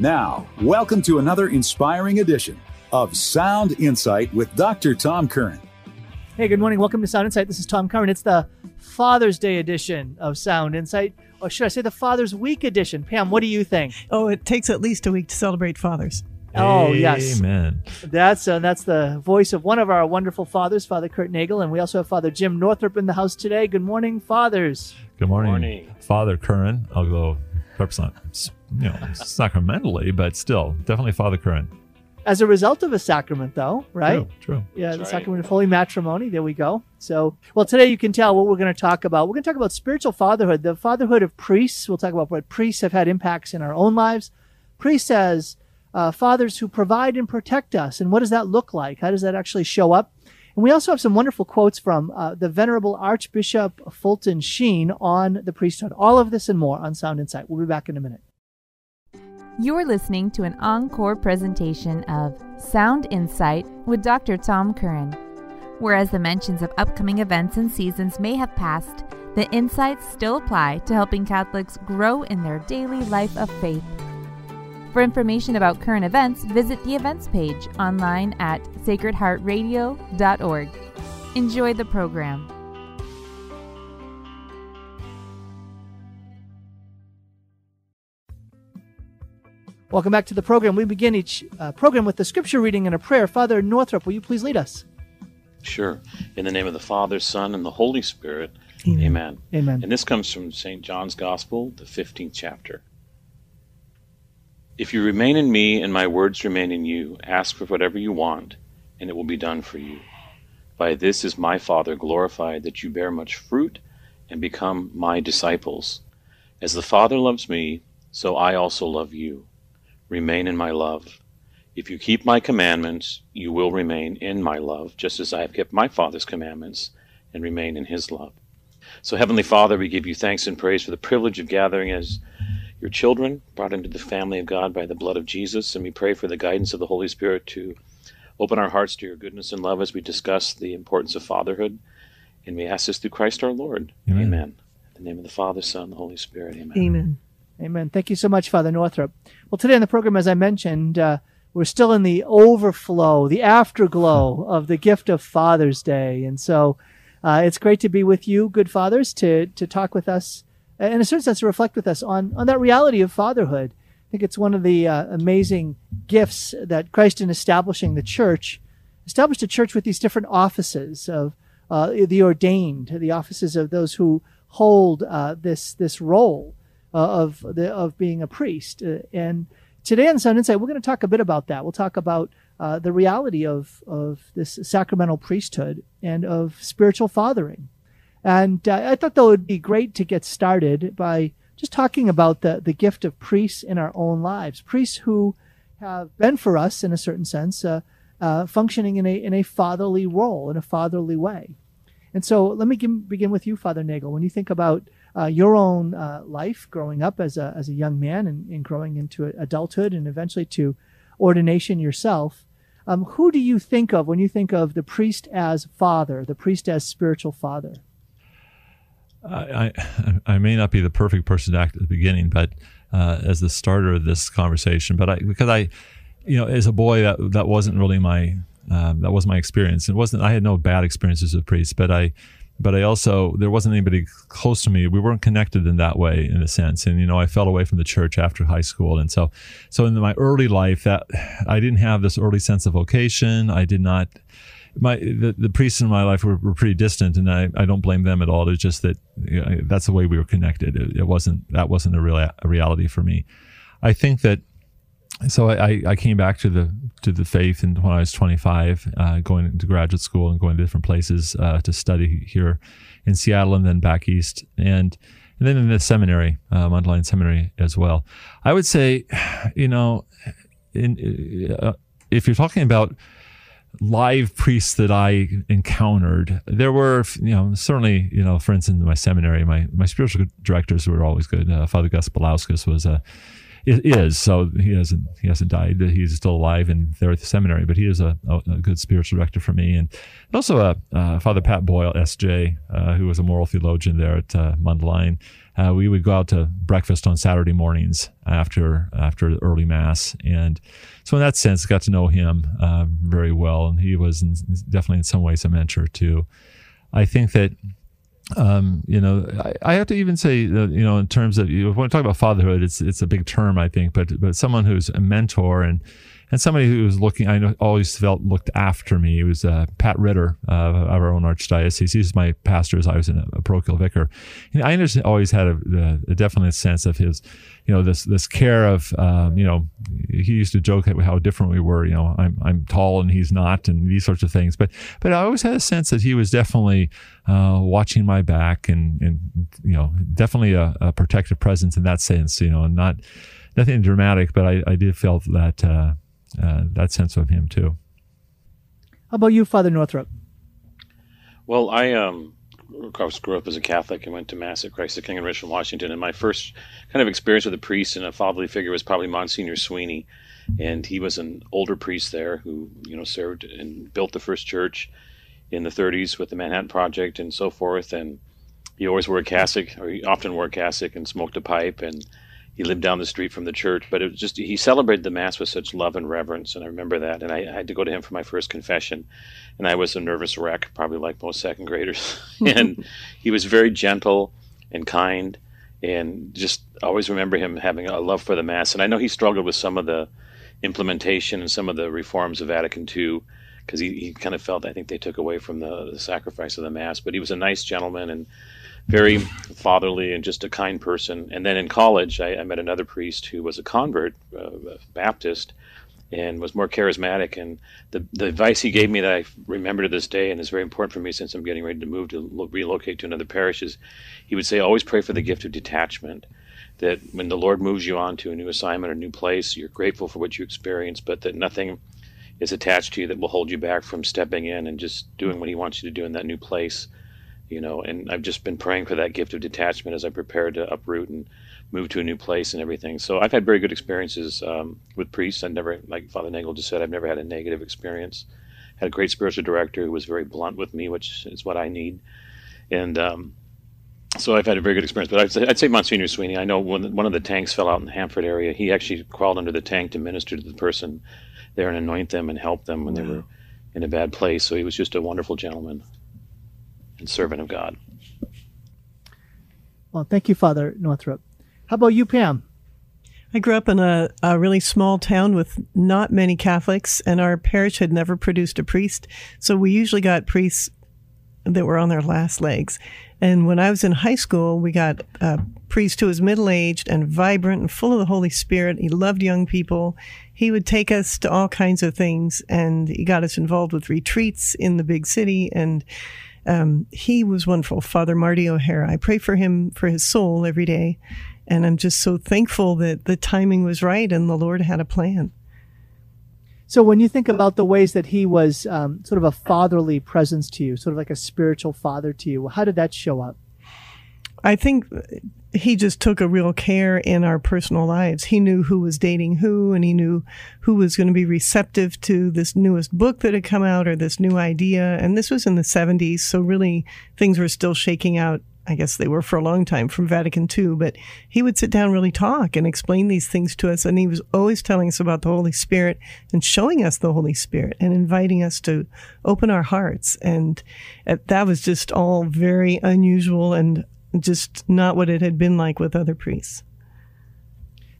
Now, welcome to another inspiring edition of Sound Insight with Dr. Tom Curran. Hey, good morning. Welcome to Sound Insight. This is Tom Curran. It's the Father's Day edition of Sound Insight, or should I say the Father's Week edition? Pam, what do you think? Oh, it takes at least a week to celebrate fathers. Oh, yes. Amen. That's uh, that's the voice of one of our wonderful fathers, Father Kurt Nagel, and we also have Father Jim Northrop in the house today. Good morning, fathers. Good morning, Morning. Father Curran. Although perhaps not, you know, sacramentally, but still, definitely Father Curran. As a result of a sacrament, though, right? True. True. Yeah, the right. sacrament of holy matrimony. There we go. So, well, today you can tell what we're going to talk about. We're going to talk about spiritual fatherhood, the fatherhood of priests. We'll talk about what priests have had impacts in our own lives. Priests as uh, fathers who provide and protect us. And what does that look like? How does that actually show up? And we also have some wonderful quotes from uh, the Venerable Archbishop Fulton Sheen on the priesthood. All of this and more on Sound Insight. We'll be back in a minute. You're listening to an encore presentation of Sound Insight with Dr. Tom Curran. Whereas the mentions of upcoming events and seasons may have passed, the insights still apply to helping Catholics grow in their daily life of faith. For information about current events, visit the events page online at sacredheartradio.org. Enjoy the program. Welcome back to the program. We begin each uh, program with the scripture reading and a prayer. Father Northrop, will you please lead us? Sure. In the name of the Father, Son, and the Holy Spirit. Amen. Amen. And this comes from St. John's Gospel, the 15th chapter. If you remain in me and my words remain in you, ask for whatever you want, and it will be done for you. By this is my Father glorified that you bear much fruit and become my disciples. As the Father loves me, so I also love you. Remain in my love. If you keep my commandments, you will remain in my love, just as I have kept my Father's commandments and remain in his love. So, Heavenly Father, we give you thanks and praise for the privilege of gathering as your children, brought into the family of God by the blood of Jesus, and we pray for the guidance of the Holy Spirit to open our hearts to your goodness and love as we discuss the importance of fatherhood. And we ask this through Christ our Lord. Amen. Amen. In the name of the Father, Son, and the Holy Spirit. Amen. Amen. Amen. Thank you so much, Father Northrop. Well, today on the program, as I mentioned, uh, we're still in the overflow, the afterglow of the gift of Father's Day. And so uh, it's great to be with you, good fathers, to, to talk with us, and in a certain sense, to reflect with us on, on that reality of fatherhood. I think it's one of the uh, amazing gifts that Christ, in establishing the church, established a church with these different offices of uh, the ordained, the offices of those who hold uh, this this role uh, of the of being a priest. Uh, and today on Sound Insight, we're going to talk a bit about that. We'll talk about uh, the reality of of this sacramental priesthood and of spiritual fathering. And uh, I thought that would be great to get started by just talking about the the gift of priests in our own lives, priests who have been for us in a certain sense. Uh, uh, functioning in a in a fatherly role in a fatherly way, and so let me begin with you, Father Nagel. When you think about uh, your own uh, life growing up as a, as a young man and, and growing into adulthood and eventually to ordination yourself, um, who do you think of when you think of the priest as father, the priest as spiritual father? I, I may not be the perfect person to act at the beginning, but uh, as the starter of this conversation, but I because I, you know, as a boy that that wasn't really my um, that was my experience. It wasn't I had no bad experiences with priests, but I but I also there wasn't anybody close to me. We weren't connected in that way, in a sense. And you know, I fell away from the church after high school, and so so in my early life, that I didn't have this early sense of vocation. I did not. My the, the priests in my life were, were pretty distant, and I, I don't blame them at all. It's just that you know, that's the way we were connected. It, it wasn't that wasn't a real a reality for me. I think that so I, I came back to the to the faith and when I was 25, uh, going to graduate school and going to different places uh, to study here in Seattle and then back east and and then in the seminary, uh, Mundelein Seminary as well. I would say, you know, in, uh, if you're talking about live priests that I encountered, there were, you know, certainly, you know, for instance, in my seminary, my my spiritual directors were always good. Uh, Father Gus Belauskas was a is so he hasn't he hasn't died. He's still alive and there at the seminary but he is a, a, a good spiritual director for me. And, also uh, uh, father pat boyle sj uh, who was a moral theologian there at uh, mundelein uh, we would go out to breakfast on Saturday mornings after after early mass, and so in that sense, got to know him uh, very well, and he was in, definitely in some ways a mentor too. I think that um, you know, I, I, have to even say, that, you know, in terms of you when we talk about fatherhood, it's it's a big term, I think, but but someone who's a mentor and and somebody who was looking, I know, always felt looked after me. It was uh, Pat Ritter uh, of our own archdiocese. He was my pastor as I was a, a parochial vicar. And I always had a, a, definite sense of his, you know, this this care of, um, you know, he used to joke how different we were. You know, I'm I'm tall and he's not, and these sorts of things. But but I always had a sense that he was definitely uh, watching my back and and you know, definitely a, a protective presence in that sense. You know, and not nothing dramatic, but I, I did feel that uh, uh, that sense of him too. How about you, Father Northrop? Well, I um, of course grew up as a Catholic and went to Mass at Christ the King in Richland, Washington. And my first kind of experience with a priest and a fatherly figure was probably Monsignor Sweeney, and he was an older priest there who you know served and built the first church in the 30s with the Manhattan Project and so forth. And he always wore a cassock, or he often wore a cassock and smoked a pipe and he lived down the street from the church, but it was just he celebrated the mass with such love and reverence, and I remember that. And I, I had to go to him for my first confession, and I was a nervous wreck, probably like most second graders. and he was very gentle and kind, and just always remember him having a love for the mass. And I know he struggled with some of the implementation and some of the reforms of Vatican II because he, he kind of felt I think they took away from the, the sacrifice of the mass. But he was a nice gentleman and very fatherly and just a kind person. And then in college, I, I met another priest who was a convert, uh, Baptist, and was more charismatic. And the, the advice he gave me that I remember to this day and is very important for me since I'm getting ready to move to lo- relocate to another parish is he would say, always pray for the gift of detachment. That when the Lord moves you on to a new assignment or new place, you're grateful for what you experience, but that nothing is attached to you that will hold you back from stepping in and just doing what he wants you to do in that new place you know and i've just been praying for that gift of detachment as i prepare to uproot and move to a new place and everything so i've had very good experiences um, with priests i never like father nagel just said i've never had a negative experience had a great spiritual director who was very blunt with me which is what i need and um, so I've had a very good experience, but I'd say, I'd say Monsignor Sweeney. I know when one of the tanks fell out in the Hanford area, he actually crawled under the tank to minister to the person there and anoint them and help them when wow. they were in a bad place. So he was just a wonderful gentleman and servant of God. Well, thank you, Father Northrop. How about you, Pam? I grew up in a, a, really small town with not many Catholics, and our parish had never produced a priest. So we usually got priests that were on their last legs. And when I was in high school, we got a priest who was middle aged and vibrant and full of the Holy Spirit. He loved young people. He would take us to all kinds of things, and he got us involved with retreats in the big city. And um, he was wonderful, Father Marty O'Hara. I pray for him for his soul every day, and I'm just so thankful that the timing was right and the Lord had a plan. So, when you think about the ways that he was um, sort of a fatherly presence to you, sort of like a spiritual father to you, how did that show up? I think he just took a real care in our personal lives. He knew who was dating who, and he knew who was going to be receptive to this newest book that had come out or this new idea. And this was in the 70s, so really things were still shaking out. I guess they were for a long time from Vatican II, but he would sit down, really talk and explain these things to us. And he was always telling us about the Holy Spirit and showing us the Holy Spirit and inviting us to open our hearts. And uh, that was just all very unusual and just not what it had been like with other priests.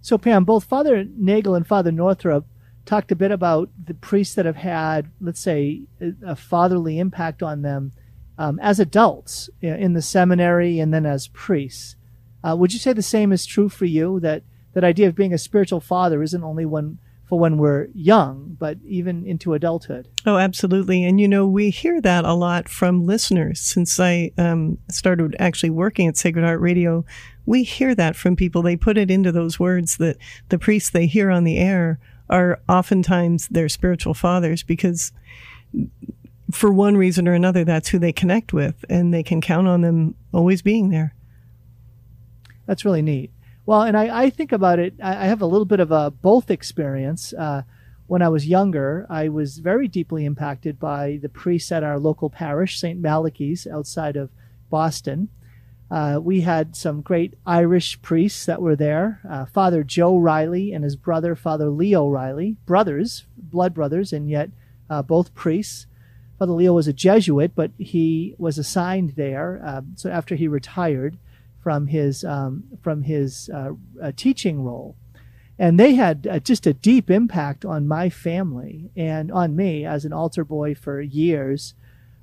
So, Pam, both Father Nagel and Father Northrop talked a bit about the priests that have had, let's say, a fatherly impact on them um, as adults in the seminary and then as priests. Uh, would you say the same is true for you? That that idea of being a spiritual father isn't only when for when we're young, but even into adulthood. Oh, absolutely. And you know, we hear that a lot from listeners. Since I um, started actually working at Sacred Heart Radio, we hear that from people. They put it into those words that the priests they hear on the air are oftentimes their spiritual fathers because for one reason or another, that's who they connect with, and they can count on them always being there. That's really neat. Well, and I, I think about it, I, I, have a little bit of a both experience. Uh, when I was younger, I was very deeply impacted by the priests at our local parish, St. Malachy's, outside of Boston. Uh, we had some great Irish priests that were there. Uh, Father Joe Riley and his brother, Father Leo Riley, brothers, blood brothers, and yet uh, both priests. Father Leo was a Jesuit, but he was assigned there. Um, so after he retired from his um, from his uh, uh, teaching role, and they had uh, just a deep impact on my family and on me as an altar boy for years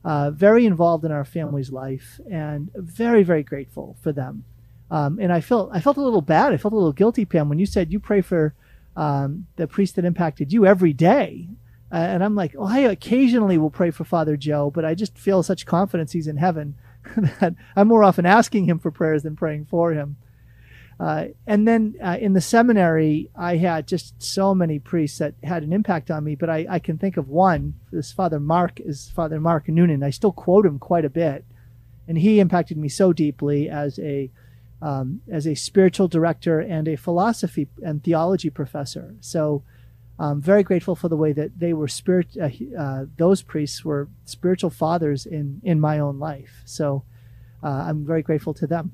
uh, very involved in our family's life and very, very grateful for them. Um, and I felt I felt a little bad. I felt a little guilty, Pam, when you said you pray for um, the priest that impacted you every day. Uh, and I'm like, oh, I occasionally will pray for Father Joe, but I just feel such confidence he's in heaven that I'm more often asking him for prayers than praying for him. Uh, and then uh, in the seminary, I had just so many priests that had an impact on me. But I, I can think of one. This Father Mark is Father Mark Noonan. I still quote him quite a bit, and he impacted me so deeply as a um, as a spiritual director and a philosophy and theology professor. So. I'm very grateful for the way that they were spirit. Uh, uh, those priests were spiritual fathers in in my own life. So uh, I'm very grateful to them.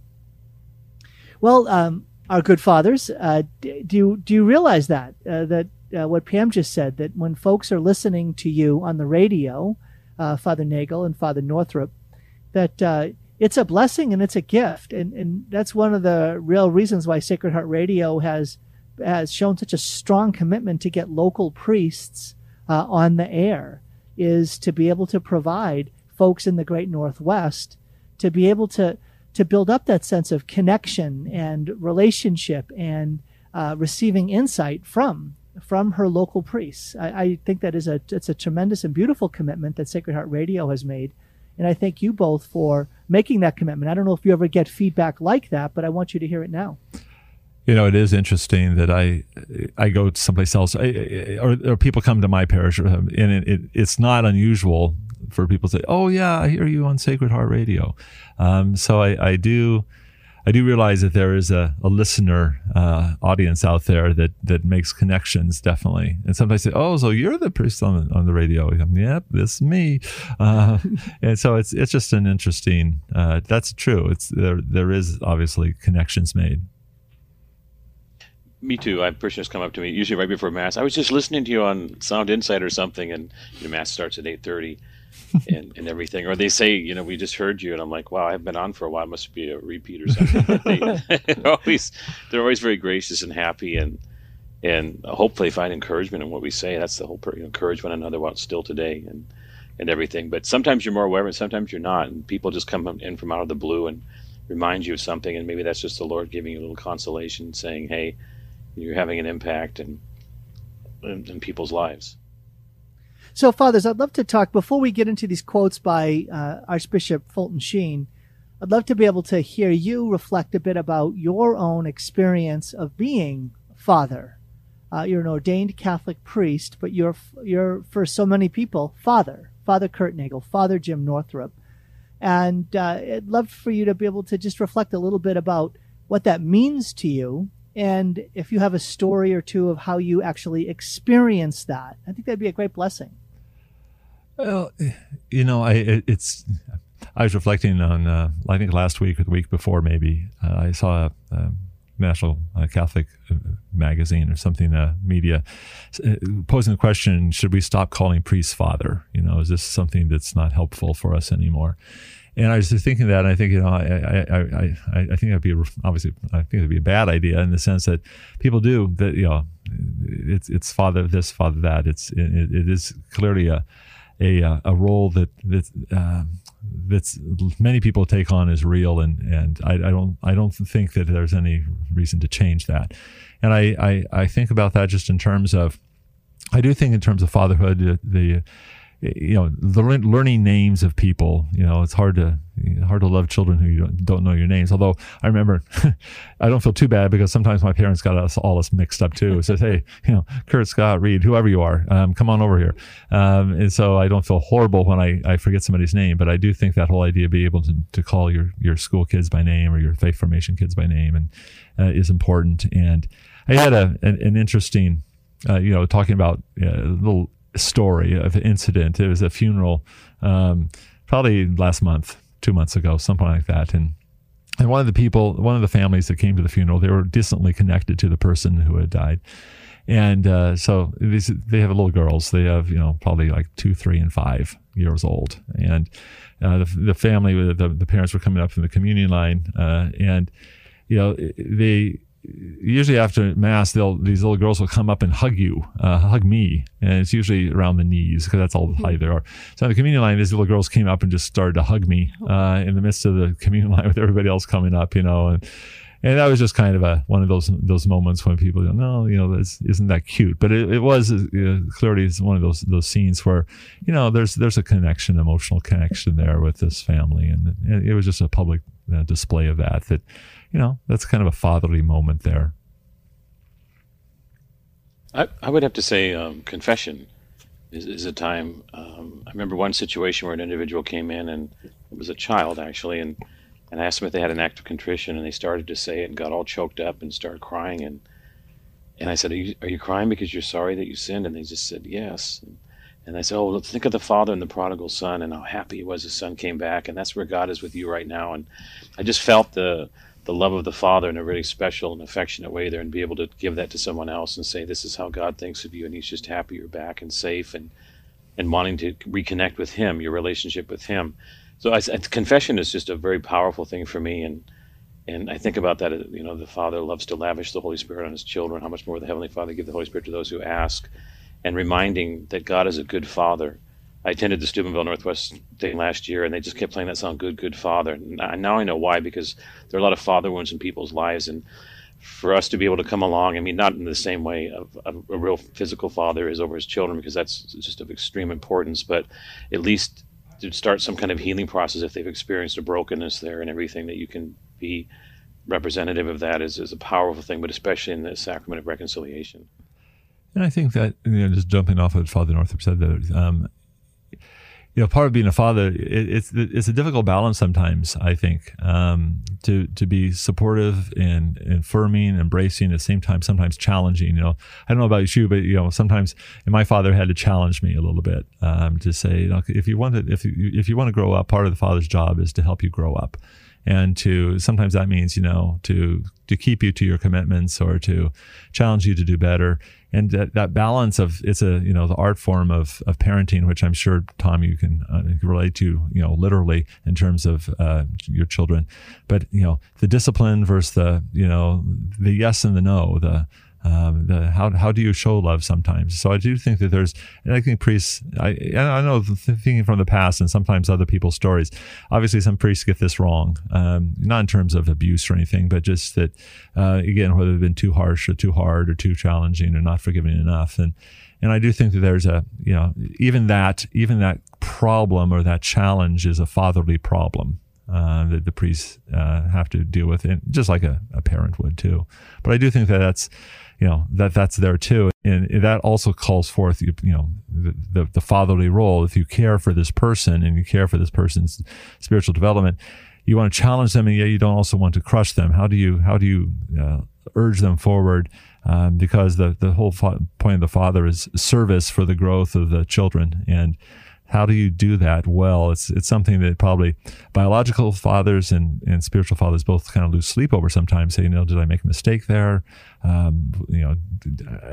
Well, um, our good fathers, uh, do you, do you realize that uh, that what Pam just said that when folks are listening to you on the radio, Father Nagel and Father Northrop, that it's a blessing and it's a gift, and and that's one of the real reasons why Sacred Heart Radio has has shown such a strong commitment to get local priests uh, on the air, is to be able to provide folks in the Great Northwest to be able to to build up that sense of connection and relationship and uh, receiving insight from from her local priests. I, I, think that is a it's a tremendous and beautiful commitment that Sacred Heart Radio has made, and I thank you both for making that commitment. I don't know if you ever get feedback like that, but I want you to hear it now. You know, it is interesting that I I go someplace else, or, or, people come to my parish, and it, it, it's not unusual for people to say, "Oh yeah, I hear you on Sacred Heart Radio." Um, so I, I, do. I do realize that there is a, a listener uh, audience out there that that makes connections definitely, and sometimes say, "Oh, so you're the priest on the, on the radio?" Yep, this is me, uh, and so it's it's just an interesting. Uh, that's true. It's there. There is obviously connections made. Me too. I have parishioners come up to me usually right before mass. I was just listening to you on Sound Insight or something, and the mass starts at eight thirty and, and everything. Or they say, you know, we just heard you, and I'm like, wow, I've been on for a while. It must be a repeat or something. they, they're always they're always very gracious and happy, and and hopefully find encouragement in what we say. That's the whole you know, encourage one another while still today, and and everything. But sometimes you're more aware, and sometimes you're not, and people just come in from out of the blue and remind you of something, and maybe that's just the Lord giving you a little consolation, saying, hey, you're having an impact in, in, in people's lives. So, fathers, I'd love to talk before we get into these quotes by uh, Archbishop Fulton Sheen. I'd love to be able to hear you reflect a bit about your own experience of being father. Uh, you're an ordained Catholic priest, but you're you're for so many people father, Father Kurt Nagel, Father Jim Northrop, and uh, I'd love for you to be able to just reflect a little bit about what that means to you and if you have a story or two of how you actually experienced that, I think that'd be a great blessing. Well, you know, I it, it's I was reflecting on uh, I think last week or the week before maybe uh, I saw a, a National uh, Catholic uh, magazine or something uh, media uh, posing the question: Should we stop calling priests father? You know, is this something that's not helpful for us anymore? And I was just thinking that, and I think you know, I I, I, I think that'd be a, obviously I think it'd be a bad idea in the sense that people do that. You know, it's it's father this, father that. It's it, it is clearly a a a role that that uh, that's many people take on as real, and and I, I, don't I don't think that there's any reason to change that. And I I, I think about that just in terms of I do think in terms of fatherhood the, the you know, the learning names of people. You know, it's hard to hard to love children who don't, don't know your names. Although I remember, I don't feel too bad because sometimes my parents got us all us mixed up too. Says, hey, you know, Kurt, Scott, Reed, whoever you are, um, come on over here. Um, and so I don't feel horrible when I, I forget somebody's name, but I do think that whole idea of being able to, to call your your school kids by name or your faith formation kids by name and uh, is important. And I had a an, an interesting. Uh, you know, talking about uh, little story of incident. It was a funeral, um, probably last month, two months ago, something like that. And and one of the people, one of the families that came to the funeral, they were distantly connected to the person who had died. And uh, so these, they have little girls. They have, you know, probably like two, three, and five years old. And uh, the, the family, the, the parents were coming up from the communion line. Uh, and, you know, they, usually after mass, they'll these little girls will come up and hug you, uh, hug me, and it's usually around the knees because that's all the high there are. So on the communion line, these little girls came up and just started to hug me uh, in the midst of the communion line with everybody else coming up, you know, and and that was just kind of a one of those those moments when people go, no, you know, this isn't that cute, but it, it was uh, clearly it's one of those those scenes where, you know, there's there's a connection, emotional connection there with this family, and, and it was just a public uh, display of that that you know, that's kind of a fatherly moment there. I, I would have to say um, confession is, is a time. Um, I remember one situation where an individual came in and it was a child actually, and, and I asked them if they had an act of contrition, and they started to say it and got all choked up and started crying. And, and I said, are you, are you crying because you're sorry that you sinned? And they just said, Yes. And, and I said, Oh, think of the father and the prodigal son and how happy he was his son came back. And that's where God is with you right now. And I just felt the, the love of the Father in a really special and affectionate way there and be able to give that to someone else and say, This is how God thinks of you, and He's just happy you're back and safe and and wanting to reconnect with Him, your relationship with Him. So I, I, confession is just a very powerful thing for me, and and I think about that. You know, the Father loves to lavish the Holy Spirit on His children. How much more the Heavenly Father give the Holy Spirit to those who ask, and reminding that God is a good Father I attended the Steubenville Northwest thing last year, and they just kept playing that song "Good Good Father." And now I know why because there are a lot of father wounds in people's lives, and for us to be able to come along, I mean, not in the same way of, of a real physical father is over his children, because that's just of extreme importance, but at least to start some kind of healing process if they've experienced a brokenness there and everything that you can be representative of that is, is a powerful thing, but especially in the sacrament of reconciliation. And I think that, you know, just jumping off what Father Northrop said, that um, you know, part of being a father, it, it's it's a difficult balance sometimes. I think um, to to be supportive and affirming, embracing at the same time, sometimes challenging. You know, I don't know about you, but you know, sometimes and my father had to challenge me a little bit um, to say, you know, if you want to, if you, if you want to grow up, part of the father's job is to help you grow up and to sometimes that means you know to to keep you to your commitments or to challenge you to do better and that, that balance of it's a you know the art form of of parenting which i'm sure tom you can, uh, relate to you know literally in terms of uh, your children. But you know the discipline versus the you know the yes and the no the um, the, how how do you show love sometimes? So I do think that there's, and I think priests, I I know thinking from the past and sometimes other people's stories. Obviously, some priests get this wrong, um, not in terms of abuse or anything, but just that uh, again, whether they've been too harsh or too hard or too challenging or not forgiving enough, and and I do think that there's a you know even that even that problem or that challenge is a fatherly problem. Uh, that the priests uh, have to deal with, it, just like a, a parent would too. But I do think that that's you know that that's there too. And that also calls forth you, know the, the, the, fatherly role. If you care for this person and you care for this person's spiritual development you want to challenge them and yet you don't also want to crush them. How do you how do you uh, urge them forward? Um, because the the whole fa- point of the father is service for the growth of the children. And how do you do that well? It's it's something that probably biological fathers and, and spiritual fathers both kind of lose sleep over sometimes. Say, you know, did I make a mistake there? Um, you know,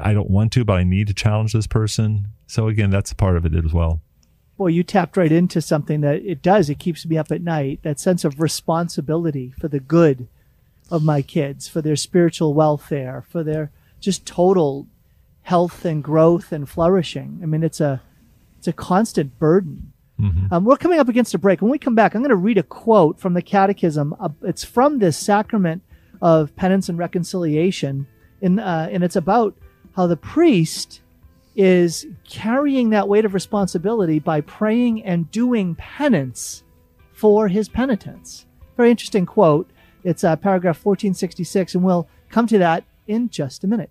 I don't want to, but I need to challenge this person. So again, that's part of it as well. Boy, you tapped right into something that it does. It keeps me up at night. That sense of responsibility for the good of my kids, for their spiritual welfare, for their just total health and growth and flourishing. I mean, it's a it's a constant burden. Mm-hmm. Um, we're coming up against a break. When we come back, I'm going to read a quote from the Catechism. Uh, it's from this sacrament of penance and reconciliation, in, uh, and it's about how the priest is carrying that weight of responsibility by praying and doing penance for his penitents. Very interesting quote. It's uh, paragraph 1466, and we'll come to that in just a minute.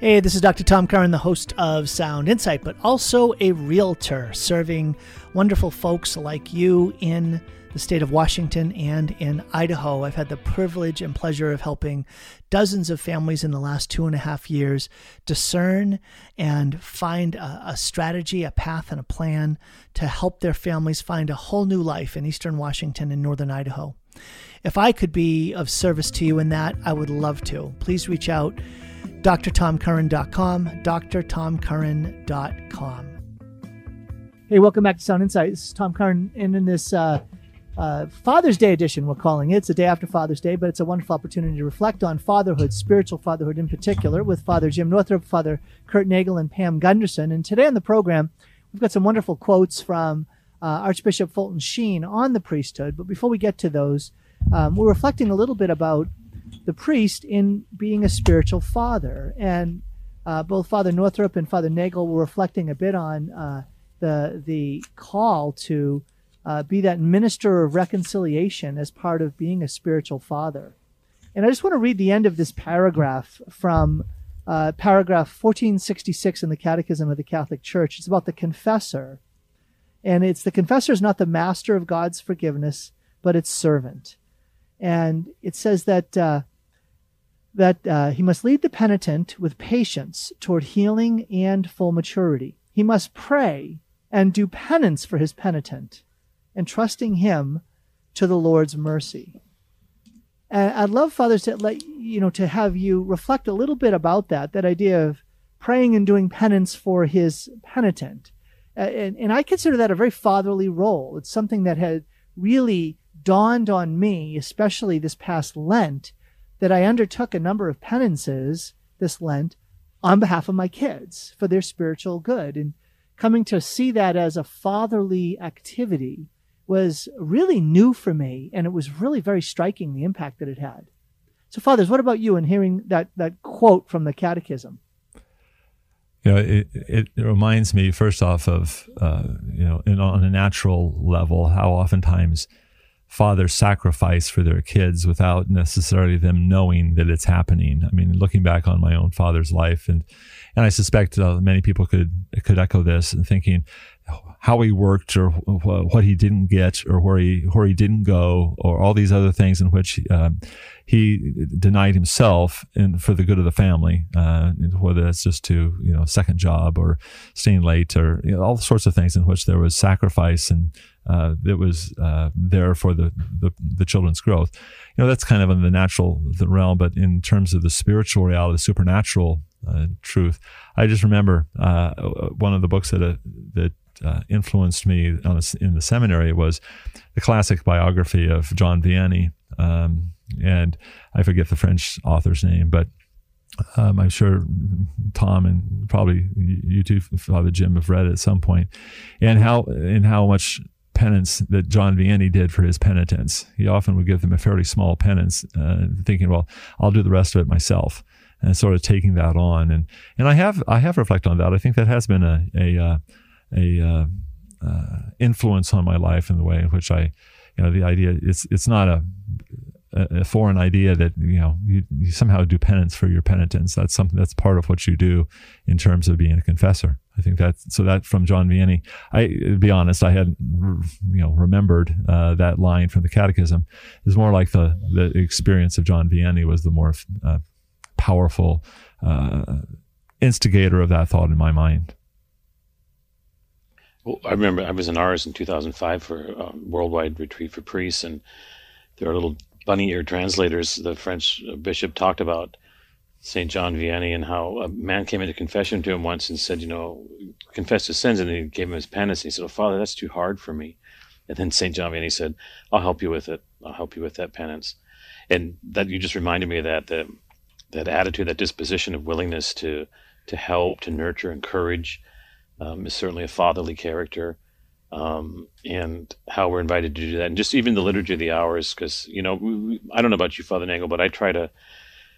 Hey, this is Dr. Tom Curran, the host of Sound Insight, but also a realtor serving wonderful folks like you in the state of Washington and in Idaho. I've had the privilege and pleasure of helping dozens of families in the last two and a half years discern and find a, a strategy, a path, and a plan to help their families find a whole new life in eastern Washington and northern Idaho. If I could be of service to you in that, I would love to. Please reach out, drtomcurran.com, drtomcurran.com. Hey, welcome back to Sound Insight. This is Tom Curran, and in this uh, uh, Father's Day edition, we're calling it. It's the day after Father's Day, but it's a wonderful opportunity to reflect on fatherhood, spiritual fatherhood in particular, with Father Jim Northrop, Father Kurt Nagel, and Pam Gunderson. And today on the program, we've got some wonderful quotes from uh, Archbishop Fulton Sheen on the priesthood. But before we get to those, um, we're reflecting a little bit about the priest in being a spiritual father. And uh, both Father Northrop and Father Nagel were reflecting a bit on uh, the the call to uh, be that minister of reconciliation as part of being a spiritual father. And I just want to read the end of this paragraph from uh, paragraph 1466 in the Catechism of the Catholic Church. It's about the confessor. And it's the confessor is not the master of God's forgiveness, but its servant. And it says that uh, that uh, he must lead the penitent with patience toward healing and full maturity. He must pray and do penance for his penitent, entrusting him to the Lord's mercy. And I'd love fathers to let you know to have you reflect a little bit about that, that idea of praying and doing penance for his penitent. And, and I consider that a very fatherly role. It's something that had really dawned on me, especially this past Lent, that I undertook a number of penances this Lent on behalf of my kids for their spiritual good. And coming to see that as a fatherly activity was really new for me. And it was really very striking the impact that it had. So, fathers, what about you in hearing that, that quote from the catechism? You know, it, it reminds me first off of, uh, you know, on a natural level, how oftentimes fathers sacrifice for their kids without necessarily them knowing that it's happening. I mean, looking back on my own father's life, and and I suspect uh, many people could could echo this and thinking how he worked or what he didn't get or where he where he didn't go or all these other things in which um, he denied himself and for the good of the family, uh, whether that's just to you know second job or staying late or you know, all sorts of things in which there was sacrifice and uh, that was uh, there for the, the, the children's growth. You know that's kind of in the natural the realm, but in terms of the spiritual reality, the supernatural uh, truth, I just remember uh, one of the books that uh, that uh, influenced me in the seminary was the classic biography of John Vianney. Um, and I forget the French author's name, but um, I'm sure Tom and probably you too, Father Jim, have read it at some point, and how and how much penance that John Vianney did for his penitents. He often would give them a fairly small penance, uh, thinking, "Well, I'll do the rest of it myself," and sort of taking that on. And and I have I have reflected on that. I think that has been a a uh, a uh, uh influence on my life in the way in which I, you know, the idea it's it's not a a, foreign idea that you know you, you, somehow do penance for your penitents. That's something that's part of what you do in terms of being a confessor. I think that so that from John Vianney. I to be honest, I hadn't you know remembered uh, that line from the Catechism. It's more like the the experience of John Vianney was the more uh, powerful uh, instigator of that thought in my mind. Well, I remember I was in Ars in 2005 for a worldwide retreat for priests, and there are little bunny ear translators, the French bishop talked about St. John Vianney and how a man came into confession to him once and said, you know, confessed his sins, and he gave him his penance. And he said, Oh, Father, that's too hard for me. And then St. John Vianney said, I'll help you with it. I'll help you with that penance. And that you just reminded me of that, that, that attitude, that disposition of willingness to, to help, to nurture, encourage um, is certainly a fatherly character um, and how we're invited to do that, and just even the liturgy of the hours, because you know, we, we, I don't know about you, Father Nagel, but I try to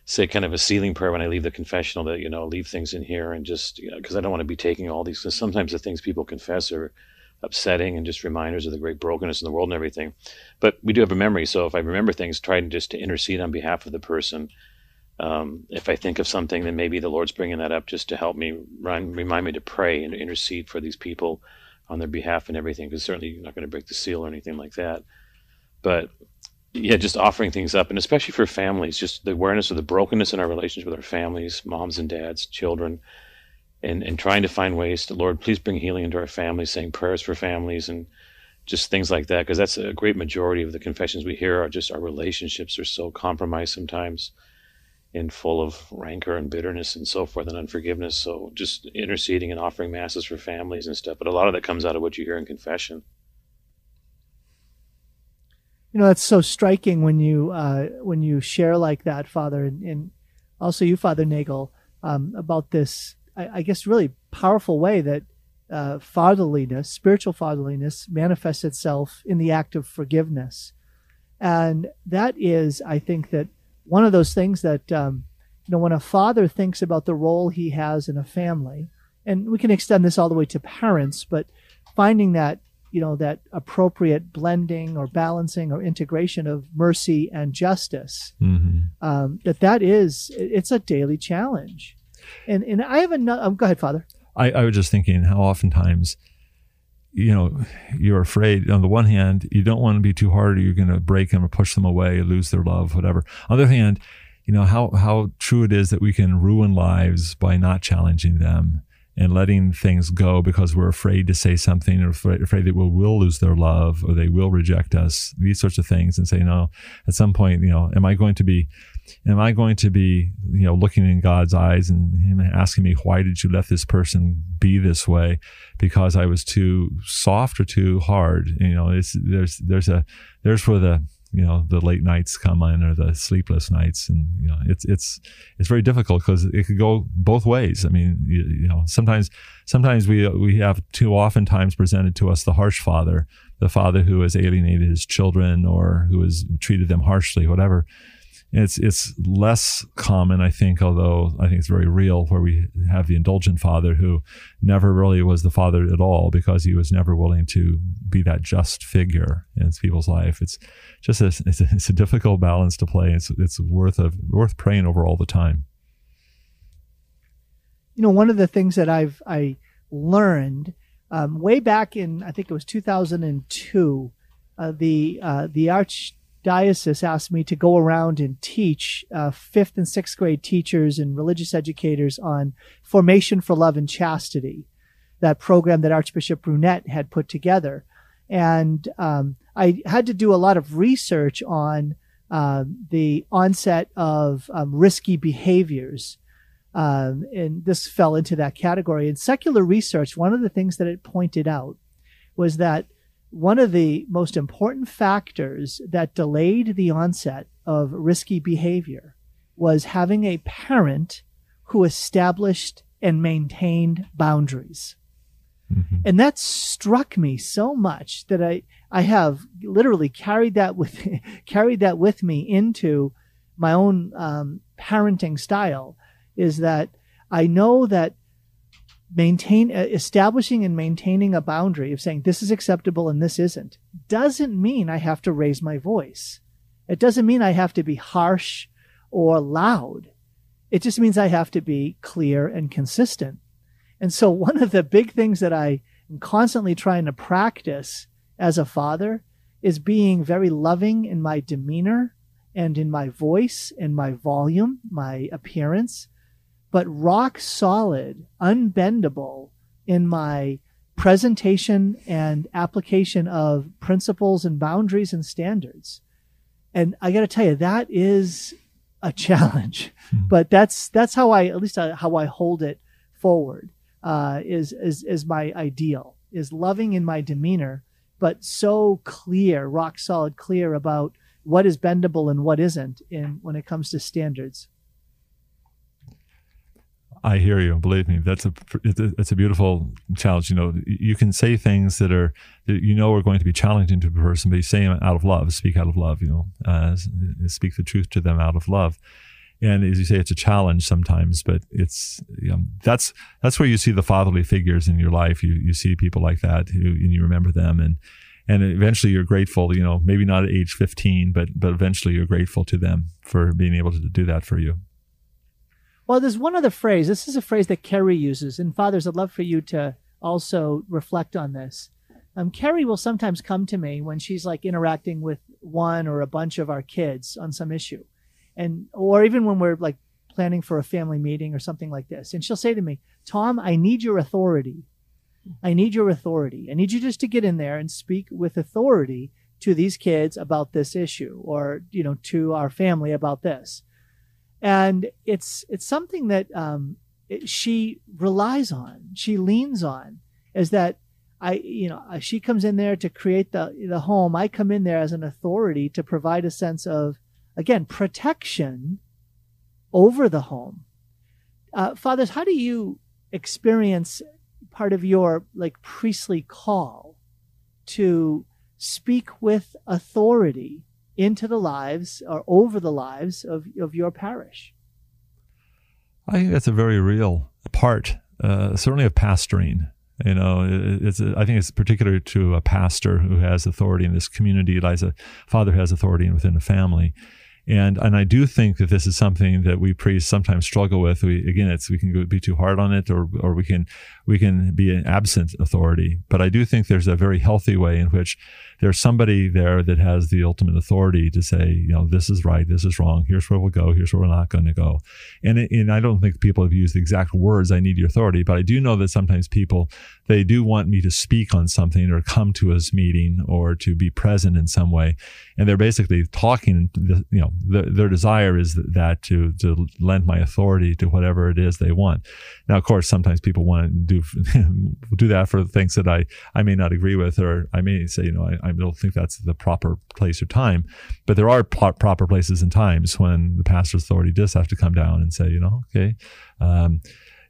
say kind of a sealing prayer when I leave the confessional that you know leave things in here and just because you know, I don't want to be taking all these. Because sometimes the things people confess are upsetting and just reminders of the great brokenness in the world and everything. But we do have a memory, so if I remember things, try just to intercede on behalf of the person. Um, if I think of something, then maybe the Lord's bringing that up just to help me remind, remind me to pray and intercede for these people on their behalf and everything, because certainly you're not going to break the seal or anything like that. But yeah, just offering things up, and especially for families, just the awareness of the brokenness in our relations with our families, moms and dads, children, and and trying to find ways to Lord, please bring healing into our families, saying prayers for families, and just things like that because that's a great majority of the confessions we hear are just our relationships are so compromised sometimes and full of rancor and bitterness and so forth and unforgiveness. So just interceding and offering masses for families and stuff. But a lot of that comes out of what you hear in confession. You know that's so striking when you uh, when you share like that father and, and also you father nagel um, about this I, I, guess really powerful way that uh, fatherliness spiritual fatherliness manifests itself in the act of forgiveness. And that is i think that one of those things that um, you know when a father thinks about the role he has in a family and we can extend this all the way to parents but finding that you know that appropriate blending or balancing or integration of mercy and justice mm-hmm. um, that that is it's a daily challenge and and i have another um, go ahead father I, I was just thinking how oftentimes you know you're afraid. On the one hand you don't want to be too hard or you're going to break them or push them away or lose their love whatever. On the other hand you know how how true it is that we can ruin lives by not challenging them and letting things go because we're afraid to say something or afraid, afraid that we'll, will lose their love or they will reject us, these sorts of things, and say, no, at some point, you know, am I going to be, am I going to be, you know, looking in God's eyes and Him asking me, why did you let this person be this way? Because I was too soft or too hard. You know, it's, there's, there's a, there's where the, you know the late nights come in or the sleepless nights and you know it's it's it's very difficult because it could go both ways i mean you, you, know sometimes sometimes we we have too often times presented to us the harsh father the father who has alienated his children or who has treated them harshly whatever it's it's less common, I think, although I think it's very real, where we have the indulgent father who never really was the father at all because he was never willing to be that just figure in people's life. It's just a, it's a, it's a difficult balance to play. It's it's worth of worth praying over all the time. You know, one of the things that I've I learned um, way back in I think it was 2002, uh, the uh, the arch diocese asked me to go around and teach uh, fifth and sixth grade teachers and religious educators on formation for love and chastity, that program that Archbishop Brunett had put together. And um, I had to do a lot of research on um, the onset of um, risky behaviors. Um, and this fell into that category. In secular research, one of the things that it pointed out was that one of the most important factors that delayed the onset of risky behavior was having a parent who established and maintained boundaries. Mm-hmm. And that struck me so much that I, I have literally carried that with carried that with me into my own um, parenting style. Is that I know that maintain uh, establishing and maintaining a boundary of saying this is acceptable and this isn't doesn't mean I have to raise my voice. It doesn't mean I have to be harsh or loud. It just means I have to be clear and consistent. And so one of the big things that I am constantly trying to practice as a father is being very loving in my demeanor and in my voice and my volume, my appearance, but rock solid, unbendable in my presentation and application of principles and boundaries and standards. And I got to tell you, that is a challenge, hmm. but that's, that's how I, at least uh, how I hold it forward, uh, is, is, is my ideal is loving in my demeanor, but so clear, rock solid clear about what is bendable and what isn't in when it comes to standards. I hear you. Believe me, that's a it's a beautiful challenge. You know, you can say things that are that you know are going to be challenging to a person, but you say them out of love. Speak out of love. You know, uh, speak the truth to them out of love. And as you say, it's a challenge sometimes, but it's you know, that's that's where you see the fatherly figures in your life. You you see people like that who and you remember them and and eventually you're grateful. You know, maybe not at age 15, but but eventually you're grateful to them for being able to do that for you. Well, there's one other phrase. This is a phrase that Kerry uses. And fathers, I'd love for you to also reflect on this. Um, Kerry will sometimes come to me when she's like interacting with one or a bunch of our kids on some issue. And, or even when we're like planning for a family meeting or something like this. And she'll say to me, Tom, I need your authority. I need your authority. I need you just to get in there and speak with authority to these kids about this issue or, you know, to our family about this. And it's, it's something that, um, it, she relies on, she leans on is that I, you know, she comes in there to create the, the home. I come in there as an authority to provide a sense of, again, protection over the home. Uh, fathers, how do you experience part of your like priestly call to speak with authority into the lives or over the lives of, of your parish? I think that's a very real part, uh, certainly of pastoring. You know, it's I think it's particular to a pastor who has authority in this community, as a father has authority within a family. And and I do think that this is something that we priests sometimes struggle with. We again, it's we can be too hard on it, or or we can we can be an absent authority. But I do think there's a very healthy way in which there's somebody there that has the ultimate authority to say, you know, this is right, this is wrong. Here's where we'll go. Here's where we're not going to go. And and I don't think people have used the exact words. I need your authority, but I do know that sometimes people they do want me to speak on something or come to a meeting or to be present in some way, and they're basically talking. You know, the, their desire is that to to lend my authority to whatever it is they want. Now, of course, sometimes people want to do do that for things that I I may not agree with, or I may say, you know, I, I don't think that's the proper place or time. But there are pro- proper places and times when the pastor's authority does have to come down and say, you know, okay. Um,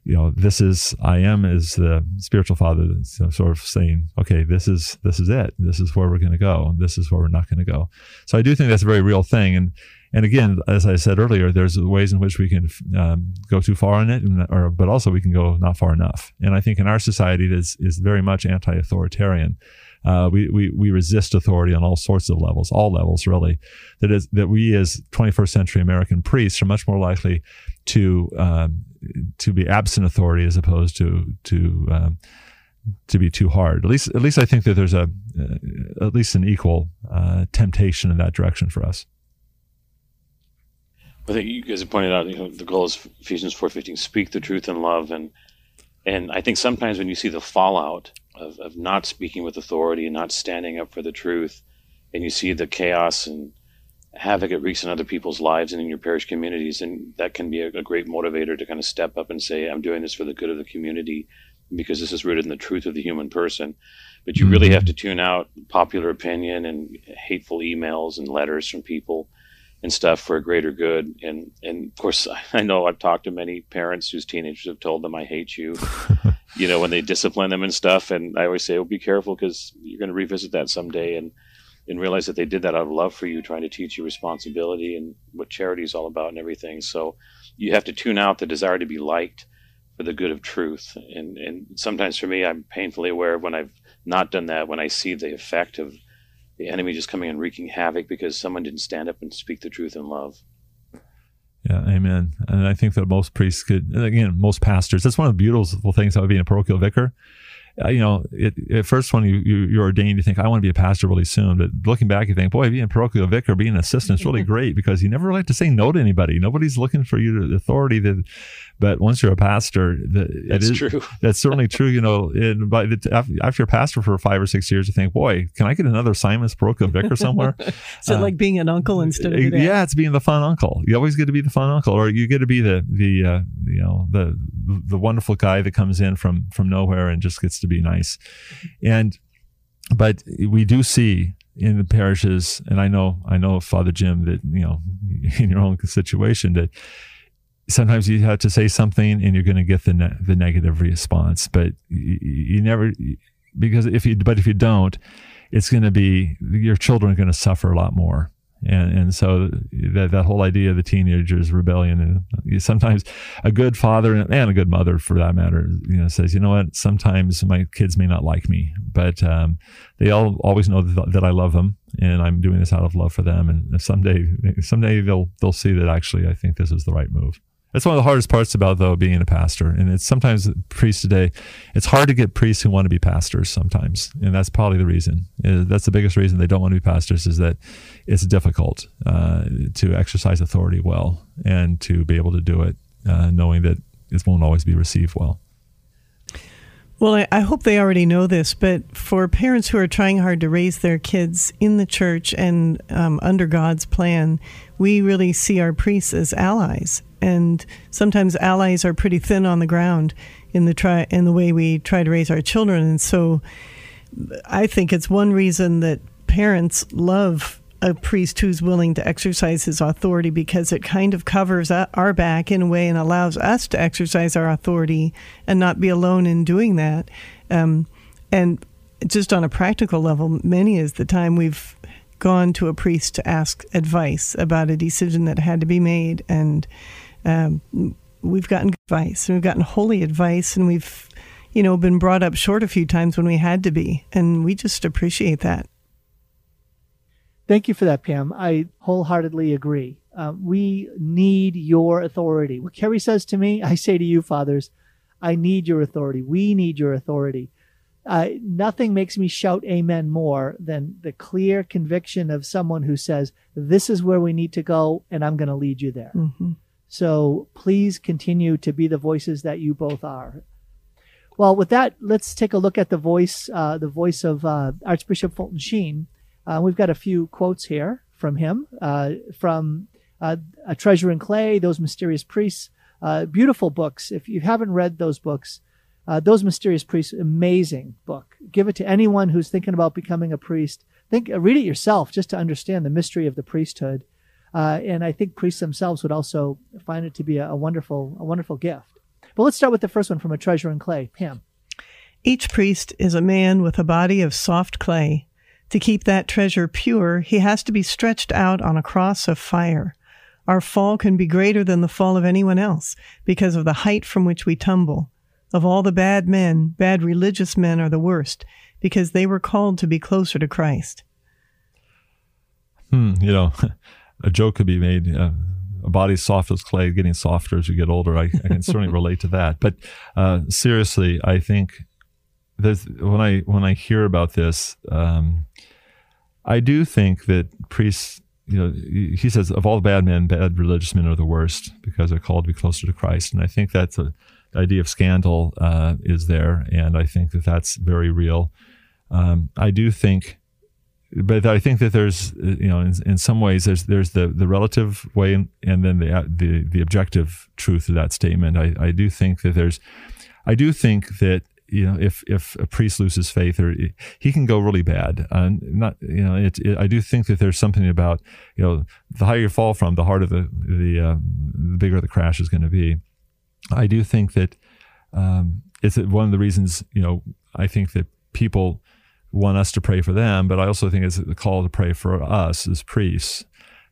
you know, this is I am is the spiritual father sort of saying, okay, this is this is it. This is where we're going to go. And this is where we're not going to go. So I do think that's a very real thing. And and again, as I said earlier, there's ways in which we can um, go too far in it, and, or but also we can go not far enough. And I think in our society, it is is very much anti-authoritarian. Uh, we, we, we resist authority on all sorts of levels, all levels really. That is that we as 21st century American priests are much more likely to um, to be absent authority as opposed to to um, to be too hard. At least at least I think that there's a uh, at least an equal uh, temptation in that direction for us. I think you guys have pointed out, you know, the goal is Ephesians four fifteen, speak the truth in love, and and I think sometimes when you see the fallout of, of not speaking with authority and not standing up for the truth, and you see the chaos and havoc it wreaks in other people's lives and in your parish communities, and that can be a, a great motivator to kind of step up and say, I'm doing this for the good of the community because this is rooted in the truth of the human person. But you really mm-hmm. have to tune out popular opinion and hateful emails and letters from people and stuff for a greater good. And and of course, I know I've talked to many parents whose teenagers have told them I hate you, you know, when they discipline them and stuff. And I always say, well, be careful because you're going to revisit that someday and and realize that they did that out of love for you, trying to teach you responsibility and what charity is all about and everything. So you have to tune out the desire to be liked for the good of truth. And and sometimes for me, I'm painfully aware of when I've not done that, when I see the effect of the enemy just coming and wreaking havoc because someone didn't stand up and speak the truth in love. Yeah, amen. And I think that most priests could, again, most pastors, that's one of the beautiful things about being a parochial vicar you know, it, at first when you, you are ordained, you think I want to be a pastor really soon. But looking back, you think, boy, being a parochial vicar, being an assistant is really great because you never really have to say no to anybody. Nobody's looking for you to authority. That, but once you're a pastor, the, that's it is, true. that's certainly true. You know, in, by the, after you're a pastor for five or six years, you think, boy, can I get another assignment as parochial vicar somewhere? Is it uh, like being an uncle instead of being yeah, it's being the fun uncle. You always get to be the fun uncle, or you get to be the the uh, you know the the wonderful guy that comes in from from nowhere and just gets to be nice. And but we do see in the parishes, and I know I know Father Jim that you know in your own situation that sometimes you have to say something and you're going to get the ne- the negative response, but you, you never because if you but if you don't, it's going to be your children are going to suffer a lot more and and so that that whole idea of the teenager's rebellion and sometimes a good father and a good mother for that matter you know says you know what? Sometimes my kids may not like me but um, they all always know that, that I love them and I'm doing this out of love for them and someday someday they'll they'll see that actually I think this is the right move that's one of the hardest parts about though being a pastor, and it's sometimes priests today. It's hard to get priests who want to be pastors sometimes, and that's probably the reason. Uh, that's the biggest reason they don't want to be pastors is that it's difficult uh, to exercise authority well and to be able to do it, uh, knowing that it won't always be received well. Well, I, I, hope they already know this, but for parents who are trying hard to raise their kids in the church and um, under God's plan, we really see our priests as allies. And sometimes allies are pretty thin on the ground in the try in the way we try to raise our children. And so, I think it's one reason that parents love a priest who's willing to exercise his authority because it kind of covers our back in a way and allows us to exercise our authority and not be alone in doing that. Um, and just on a practical level, many is the time we've gone to a priest to ask advice about a decision that had to be made, and um, we've gotten advice, and we've gotten holy advice, and we've, you know, been brought up short a few times when we had to be, and we just appreciate that. Thank you for that, Pam. I wholeheartedly agree. Uh, we need your authority. What Kerry says to me, I say to you, fathers, I need your authority. We need your authority. Uh, nothing makes me shout amen more than the clear conviction of someone who says, This is where we need to go, and I'm going to lead you there. Mm-hmm. So please continue to be the voices that you both are. Well, with that, let's take a look at the voice, uh, the voice of uh, Archbishop Fulton Sheen. Uh, we've got a few quotes here from him, uh, from uh, A Treasure in Clay, Those Mysterious Priests. Uh, beautiful books. If you haven't read those books, Those Mysterious Priests, amazing book. Give it to anyone who's thinking about becoming a priest. Think, read it yourself just to understand the mystery of the priesthood. And I think priests themselves would also find it to be a, a wonderful, a wonderful gift. But let's start with the first one from A Treasure in Clay. Pam. Each priest is a man with a body of soft clay to keep that treasure pure, he has to be stretched out on a cross of fire. Our fall can be greater than the fall of anyone else because of the height from which we tumble. Of all the bad men, bad religious men are the worst because they were called to be closer to Christ. Hmm, you know, a joke could be made. Uh, a body soft as clay, getting softer as you get older. I, I can certainly relate to that. But uh, seriously, I think there's when I when I hear about this, um, I do think that priests. You know, he says of all the bad men, bad religious men are the worst because they're called to be closer to Christ, and I think that's a the idea of scandal uh, is there, and I think that that's very real. Um, I do think, but I think that there's, you know, in, in some ways, there's there's the, the relative way, and, and then the the the objective truth of that statement. I, I do think that there's, I do think that you know, if if a priest loses faith, or he can go really bad. And not, you know, it, it, I do think that there's something about, you know, the higher you fall from, the harder the the, uh, the bigger the crash is going to be. I do think that um, it's one of the reasons, you know, I think that people want us to pray for them, but I also think it's a call to pray for us as priests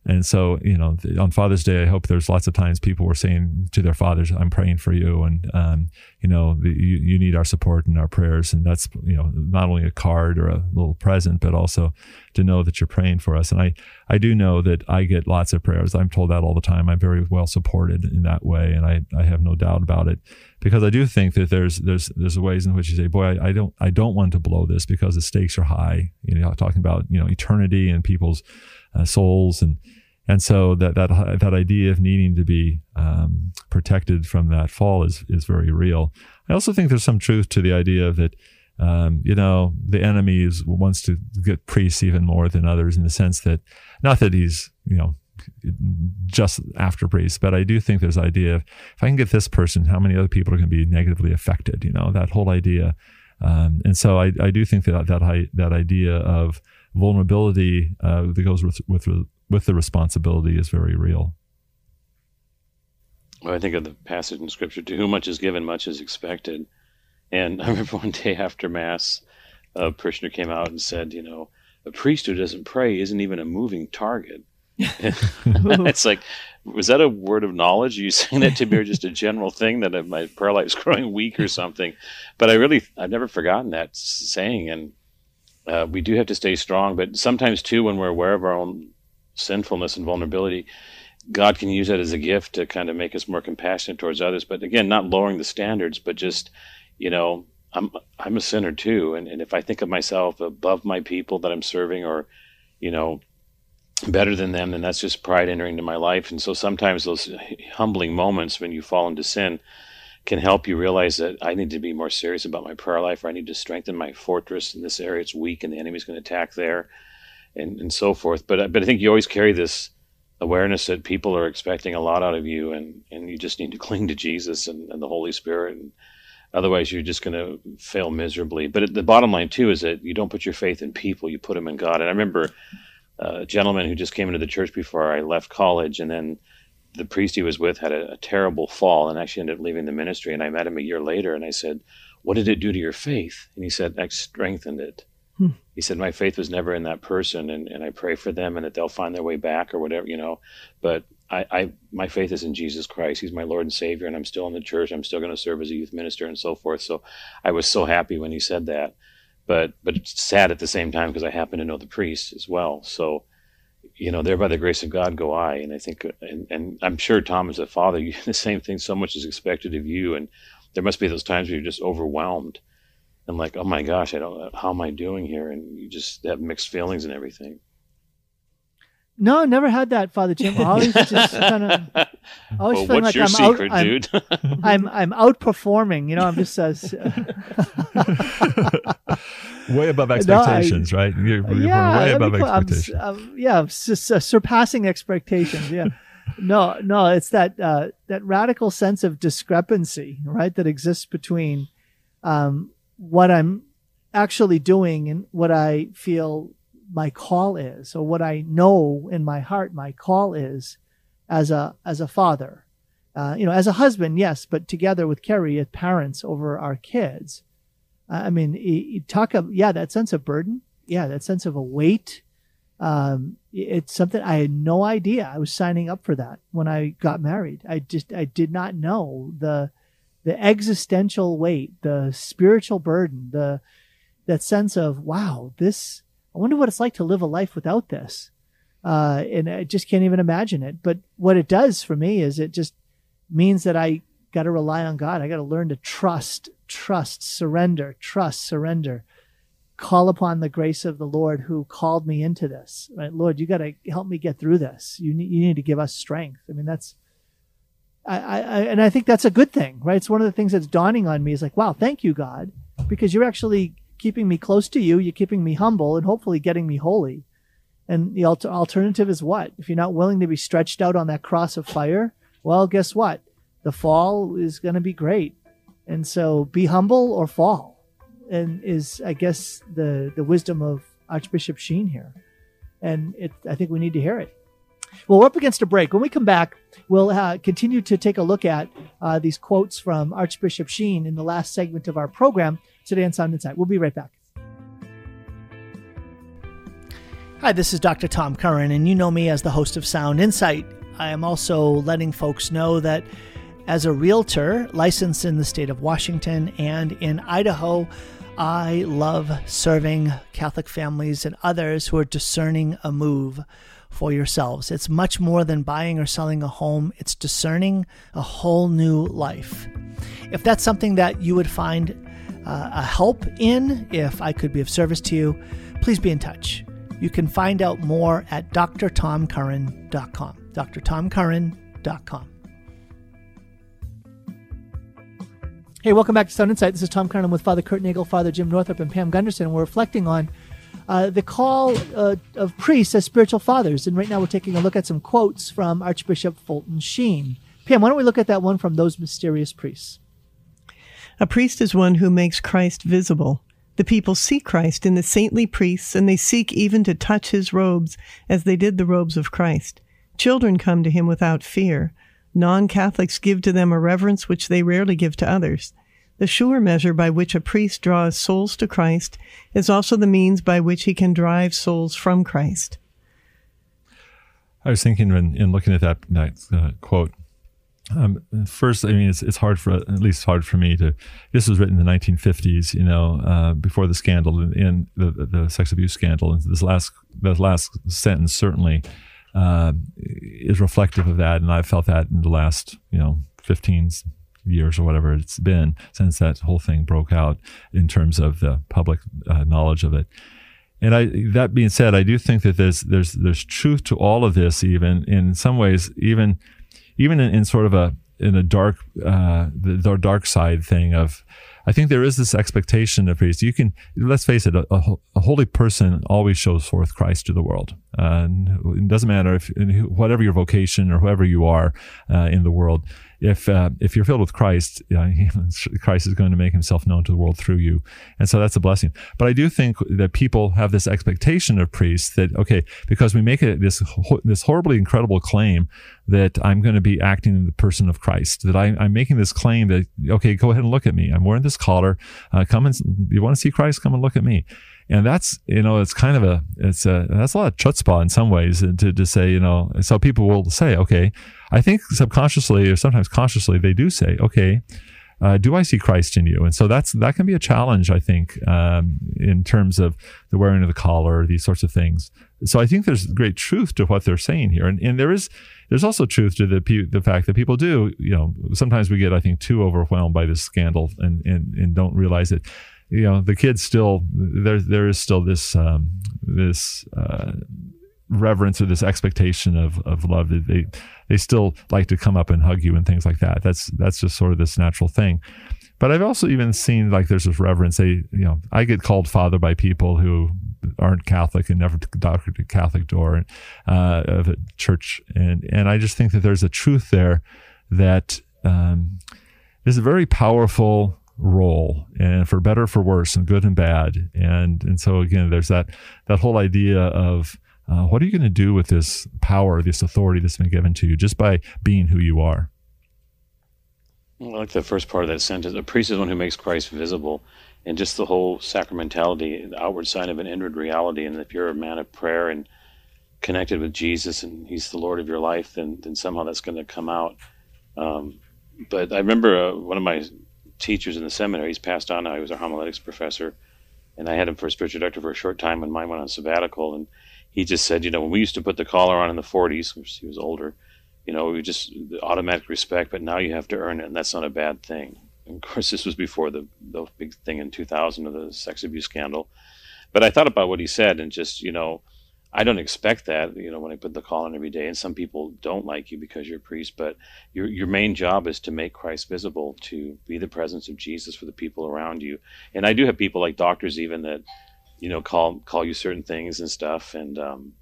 and so, you know, on Father's Day, I hope there's lots of times people were saying to their fathers, "I'm praying for you," and um, you know, the, you, you need our support and our prayers. And that's you know, not only a card or a little present, but also to know that you're praying for us. And I, I do know that I get lots of prayers. I'm told that all the time. I'm very well supported in that way, and I, I have no doubt about it, because I do think that there's there's there's ways in which you say, "Boy, I, I don't I don't want to blow this because the stakes are high." You know, talking about you know eternity and people's uh, souls and and so that that that idea of needing to be um, protected from that fall is is very real. I also think there's some truth to the idea that um, you know the enemy is, wants to get priests even more than others in the sense that not that he's you know just after priests, but I do think there's idea of if I can get this person, how many other people are going to be negatively affected? You know that whole idea. Um, and so I, I do think that that that idea of vulnerability uh, that goes with, with with the responsibility is very real. Well, I think of the passage in Scripture: "To whom much is given, much is expected." And I remember one day after Mass, a parishioner came out and said, "You know, a priest who doesn't pray isn't even a moving target." it's like, was that a word of knowledge? Are you saying that to me, or just a general thing that my prayer is growing weak or something? But I really, I've never forgotten that saying, and uh, we do have to stay strong. But sometimes too, when we're aware of our own sinfulness and vulnerability, God can use that as a gift to kind of make us more compassionate towards others. But again, not lowering the standards, but just, you know, I'm I'm a sinner too, and, and if I think of myself above my people that I'm serving, or, you know, better than them, then that's just pride entering into my life. And so sometimes those humbling moments when you fall into sin can help you realize that I need to be more serious about my prayer life, or I need to strengthen my fortress in this area. It's weak, and the enemy's going to attack there, and and so forth. But but I think you always carry this awareness that people are expecting a lot out of you, and and you just need to cling to Jesus and, and the Holy Spirit, and otherwise you're just going to fail miserably. But the bottom line too is that you don't put your faith in people; you put them in God. And I remember a gentleman who just came into the church before I left college, and then the priest he was with had a, a, terrible fall and actually ended up leaving the ministry. And I met him a year later and I said, What did it do to your faith? And he said, I strengthened it. Hmm. He said, My faith was never in that person and, and I pray for them and that they'll find their way back or whatever, you know. But I, I my faith is in Jesus Christ. He's my Lord and Savior and I'm still in the church. I'm still going to serve as a youth minister and so forth. So I was so happy when he said that. But but it's sad at the same time because I happen to know the priest as well. So you know, there by the grace of God go I. And I think, and, and I'm sure Tom as a father, you, the same thing, so much is expected of you. And there must be those times where you're just overwhelmed and like, oh my gosh, I don't, how am I doing here? And you just have mixed feelings and everything. No, never had that, Father Jim. always just kind of, always well, feeling like I'm secret, out. Dude? I'm, I'm, I'm outperforming. You know, I'm just. Uh, way above expectations, no, I, right? You're, you're yeah, way above expectations. Um, yeah, s- uh, surpassing expectations. Yeah. no, no, it's that uh, that radical sense of discrepancy, right, that exists between um, what I'm actually doing and what I feel my call is, or what I know in my heart my call is, as a as a father. Uh, you know, as a husband, yes, but together with Kerry as parents over our kids. I mean, you talk of yeah, that sense of burden, yeah, that sense of a weight. Um, it's something I had no idea I was signing up for that when I got married. I just I did not know the the existential weight, the spiritual burden, the that sense of wow, this. I wonder what it's like to live a life without this. Uh, and I just can't even imagine it. But what it does for me is it just means that I got to rely on God. I got to learn to trust trust, surrender, trust, surrender. Call upon the grace of the Lord who called me into this. Right, Lord, you got to help me get through this. You need, you need to give us strength. I mean, that's, I, I, and I think that's a good thing, right? It's one of the things that's dawning on me is like, wow, thank you, God, because you're actually keeping me close to you. You're keeping me humble and hopefully getting me holy. And the alter- alternative is what? If you're not willing to be stretched out on that cross of fire, well, guess what? The fall is going to be great. And so be humble or fall. And is I guess the the wisdom of Archbishop Sheen here. And it I think we need to hear it. Well, we're up against a break. When we come back, we'll uh, continue to take a look at uh, these quotes from Archbishop Sheen in the last segment of our program today on Sound Insight. We'll be right back. Hi, this is Dr. Tom Curran, and you know me as the host of Sound Insight. I am also letting folks know that as a realtor licensed in the state of Washington and in Idaho, I love serving Catholic families and others who are discerning a move for yourselves. It's much more than buying or selling a home, it's discerning a whole new life. If that's something that you would find uh, a help in, if I could be of service to you, please be in touch. You can find out more at drtomcurran.com. drtomcurran.com. Hey, welcome back to Sound Insight. This is Tom Curran I'm with Father Kurt Nagel, Father Jim Northrop, and Pam Gunderson. We're reflecting on uh, the call uh, of priests as spiritual fathers. And right now we're taking a look at some quotes from Archbishop Fulton Sheen. Pam, why don't we look at that one from Those Mysterious Priests? A priest is one who makes Christ visible. The people see Christ in the saintly priests, and they seek even to touch his robes as they did the robes of Christ. Children come to him without fear. Non Catholics give to them a reverence which they rarely give to others. The sure measure by which a priest draws souls to Christ is also the means by which he can drive souls from Christ. I was thinking when in looking at that, that uh, quote. Um, first, I mean, it's, it's hard for at least hard for me to. This was written in the 1950s, you know, uh, before the scandal in the, the sex abuse scandal, and this last the last sentence certainly uh, is reflective of that. And I've felt that in the last, you know, 15 years or whatever it's been since that whole thing broke out in terms of the public uh, knowledge of it. And I, that being said, I do think that there's there's there's truth to all of this. Even in some ways, even even in, in sort of a in a dark, uh, the, the dark side thing of, I think there is this expectation of priests. You can, let's face it, a, a holy person always shows forth Christ to the world. Uh, it doesn't matter if, whatever your vocation or whoever you are uh, in the world, if uh, if you're filled with Christ, Christ is going to make Himself known to the world through you, and so that's a blessing. But I do think that people have this expectation of priests that okay, because we make it this this horribly incredible claim that I'm going to be acting in the person of Christ, that I, am making this claim that okay, go ahead and look at me. I'm wearing this collar. Uh, come and you want to see Christ? Come and look at me and that's you know it's kind of a it's a that's a lot of chutzpah in some ways to to say you know so people will say okay I think subconsciously or sometimes consciously they do say, okay, uh, do I see Christ in you? And so that's that can be a challenge, I think, um, in terms of the wearing of the collar, these sorts of things. So I think there's great truth to what they're saying here, and, and there is there's also truth to the the fact that people do, you know, sometimes we get I think too overwhelmed by this scandal and and, and don't realize that, you know, the kids still there there is still this um, this. Uh, reverence or this expectation of, of love that they they still like to come up and hug you and things like that. That's that's just sort of this natural thing. But i've also even seen like there's this reverence. They you know i get called father by people who aren't catholic and never knocked a catholic door uh, of a church. And and i just think that there's a truth there that um, is a very powerful role and for better for worse and good and bad and and so again there's that that whole idea of uh, what are you going to do with this power, this authority that's been given to you just by being who you are? I like the first part of that sentence. A priest is one who makes Christ visible, and just the whole sacramentality, the outward sign of an inward reality. And if you're a man of prayer and connected with Jesus, and He's the Lord of your life, then then somehow that's going to come out. Um, but I remember uh, one of my teachers in the seminary. He's passed on now. He was a homiletics professor, and I had him for a spiritual director for a short time when mine went on sabbatical. And he just said, you know, when we used to put the collar on in the 40s, which he was older, you know, we just the automatic respect, but now you have to earn it, and that's not a bad thing. And of course, this was before the the big thing in 2000 of the sex abuse scandal. But I thought about what he said, and just you know, I don't expect that, you know, when I put the call in every day. And some people don't like you because you're a priest, but your your main job is to make Christ visible, to be the presence of Jesus for the people around you. And I do have people like doctors even that you know, call call you certain things and stuff. And um,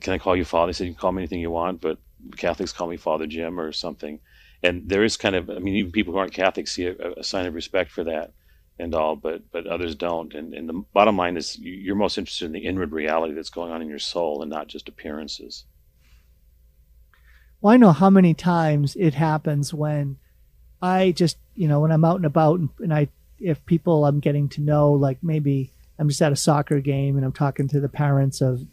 can I call you Father? He said, you can call me anything you want, but Catholics call me Father Jim or something. And there is kind of, I mean, even people who aren't Catholics see a, a sign of respect for that and all, but but others don't. And, and the bottom line is you're most interested in the inward reality that's going on in your soul and not just appearances. Well, I know how many times it happens when I just, you know, when I'm out and about and, and I, if people I'm getting to know, like maybe I'm just at a soccer game and I'm talking to the parents of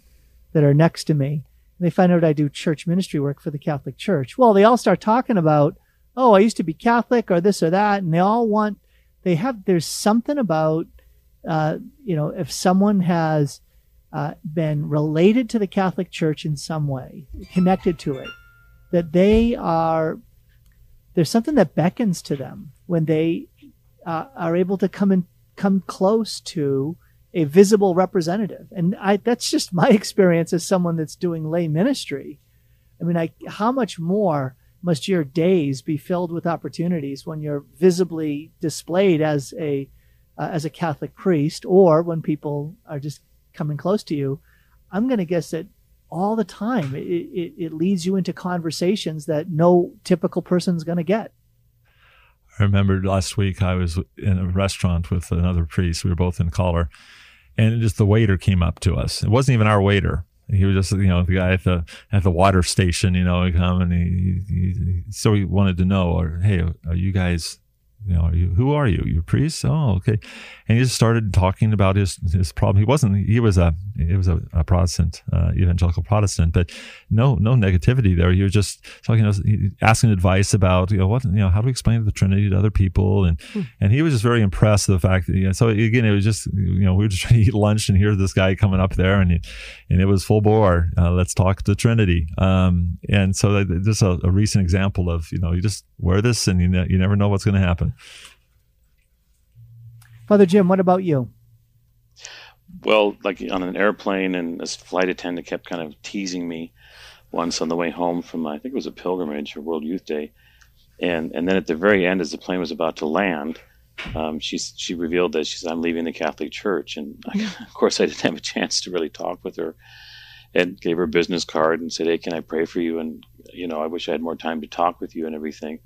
that are next to me. And they find out I do church ministry work for the Catholic Church. Well, they all start talking about, oh, I used to be Catholic or this or that, and they all want. They have. There's something about, uh, you know, if someone has uh, been related to the Catholic Church in some way, connected to it, that they are. There's something that beckons to them when they uh, are able to come and come close to a visible representative. And I, that's just my experience as someone that's doing lay ministry. I mean, I, how much more must your days be filled with opportunities when you're visibly displayed as a, uh, as a Catholic priest or when people are just coming close to you? I'm going to guess that all the time it, it, it leads you into conversations that no typical person's going to get. I remember last week I was in a restaurant with another priest. We were both in collar, and just the waiter came up to us. It wasn't even our waiter. He was just, you know, the guy at the at the water station. You know, he come and he, he, he so he wanted to know, or hey, are you guys you know, are you, who are you? You're a priest? Oh, okay. And he just started talking about his his problem. He wasn't. He was a he was a, a Protestant, uh, evangelical Protestant, but no no negativity there. He was just talking, asking advice about you know what you know how do we explain the Trinity to other people, and hmm. and he was just very impressed with the fact that you know, so again it was just you know we were just trying to eat lunch and hear this guy coming up there and he, and it was full bore. Uh, let's talk the Trinity. Um, and so just a, a recent example of you know you just wear this and you, ne- you never know what's going to happen. Father Jim, what about you? Well, like on an airplane, and this flight attendant kept kind of teasing me once on the way home from, I think it was a pilgrimage or World Youth Day. And and then at the very end, as the plane was about to land, um, she she revealed that she said, "I'm leaving the Catholic Church," and I, of course, I didn't have a chance to really talk with her, and gave her a business card and said, "Hey, can I pray for you?" And you know, I wish I had more time to talk with you and everything,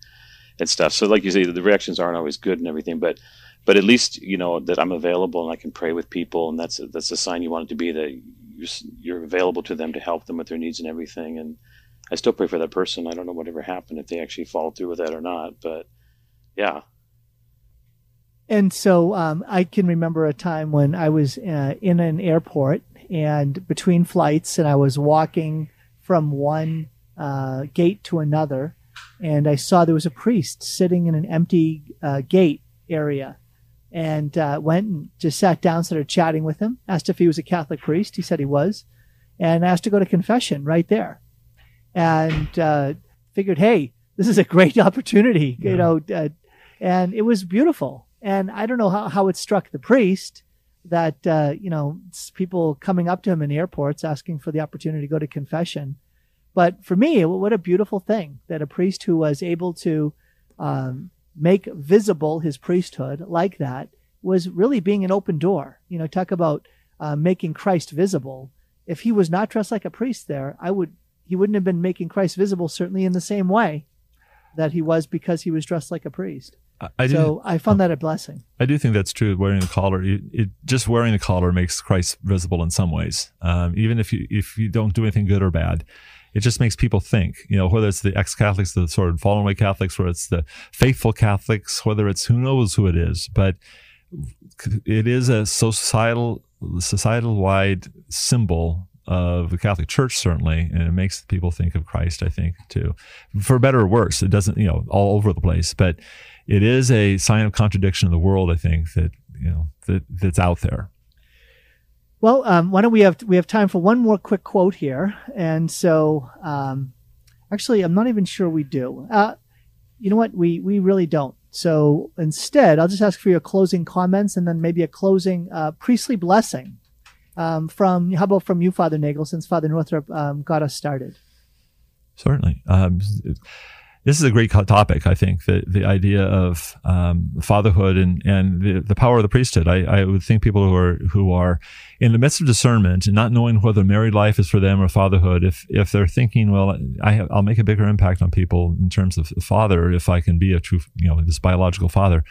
and stuff. So, like you say, the reactions aren't always good and everything, but but at least you know that I'm available and I can pray with people, and that's a, that's a sign you want it to be that you're, you're available to them to help them with their needs and everything. And I still pray for that person. I don't know whatever happened if they actually follow through with that or not, but yeah, and so um, I can remember a time when I was uh, in an airport and between flights, and I was walking from one uh, gate to another, and I saw there was a priest sitting in an empty uh, gate area, and uh, went and just sat down, started chatting with him, asked if he was a Catholic priest. He said he was, and asked to go to confession right there, and uh, figured, hey, this is a great opportunity, yeah. you know, uh, and it was beautiful and I don't know how, how it struck the priest that, uh, you know, people coming up to him in airports asking for the opportunity to go to confession. But for me, what a beautiful thing that a priest who was able to um, make visible his priesthood like that was really being an open door. You know, talk about uh, making Christ visible. If he was not dressed like a priest there, I would he wouldn't have been making Christ visible certainly in the same way that he was because he was dressed like a priest. I do, so I found that a blessing. I do think that's true. Wearing the collar, it, it just wearing the collar makes Christ visible in some ways. Um, even if you if you don't do anything good or bad, it just makes people think. You know, whether it's the ex-Catholics, the sort of fallen away Catholics, whether it's the faithful Catholics, whether it's who knows who it is, but it is a societal societal wide symbol of the Catholic Church, certainly, and it makes people think of Christ, I think, too. For better or worse, it doesn't, you know, all over the place, but it is a sign of contradiction in the world, I think, that, you know, that, that's out there. Well, um, why don't we have we have time for one more quick quote here, and so um, actually, I'm not even sure we do. Uh, you know what? We we really don't. So instead, I'll just ask for your closing comments and then maybe a closing uh, priestly blessing um, from how about from you, Father Nagel, since Father Northrop um, got us started. Certainly. Um, this is a great topic. I think the the idea of um, fatherhood and and the, the power of the priesthood. I, I would think people who are who are in the midst of discernment and not knowing whether married life is for them or fatherhood, if if they're thinking, well, I have, I'll make a bigger impact on people in terms of father if I can be a true, you know, this biological father.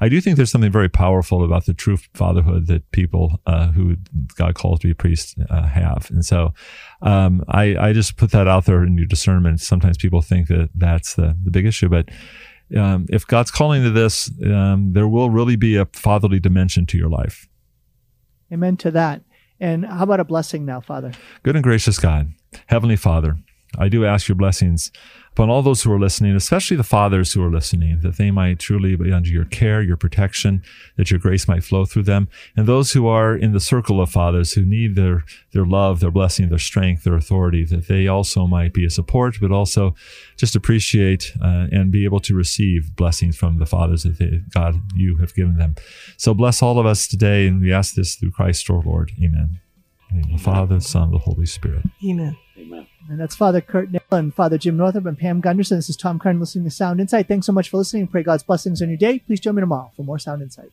I do think there's something very powerful about the true fatherhood that people uh, who God calls to be priests uh, have. And so um, I, I just put that out there in your discernment. Sometimes people think that that's the, the big issue, but um, if God's calling to this, um, there will really be a fatherly dimension to your life. Amen to that. And how about a blessing now, Father? Good and gracious God, Heavenly Father, I do ask your blessings upon all those who are listening, especially the fathers who are listening, that they might truly be under your care, your protection, that your grace might flow through them. And those who are in the circle of fathers who need their, their love, their blessing, their strength, their authority, that they also might be a support, but also just appreciate uh, and be able to receive blessings from the fathers that they, God, you have given them. So bless all of us today. And we ask this through Christ our Lord. Amen. the Father, the Son, the Holy Spirit. Amen. Amen. And that's Father Kurt Nagel and Father Jim Northrop and Pam Gunderson. This is Tom Curran listening to Sound Insight. Thanks so much for listening. Pray God's blessings on your day. Please join me tomorrow for more Sound Insight.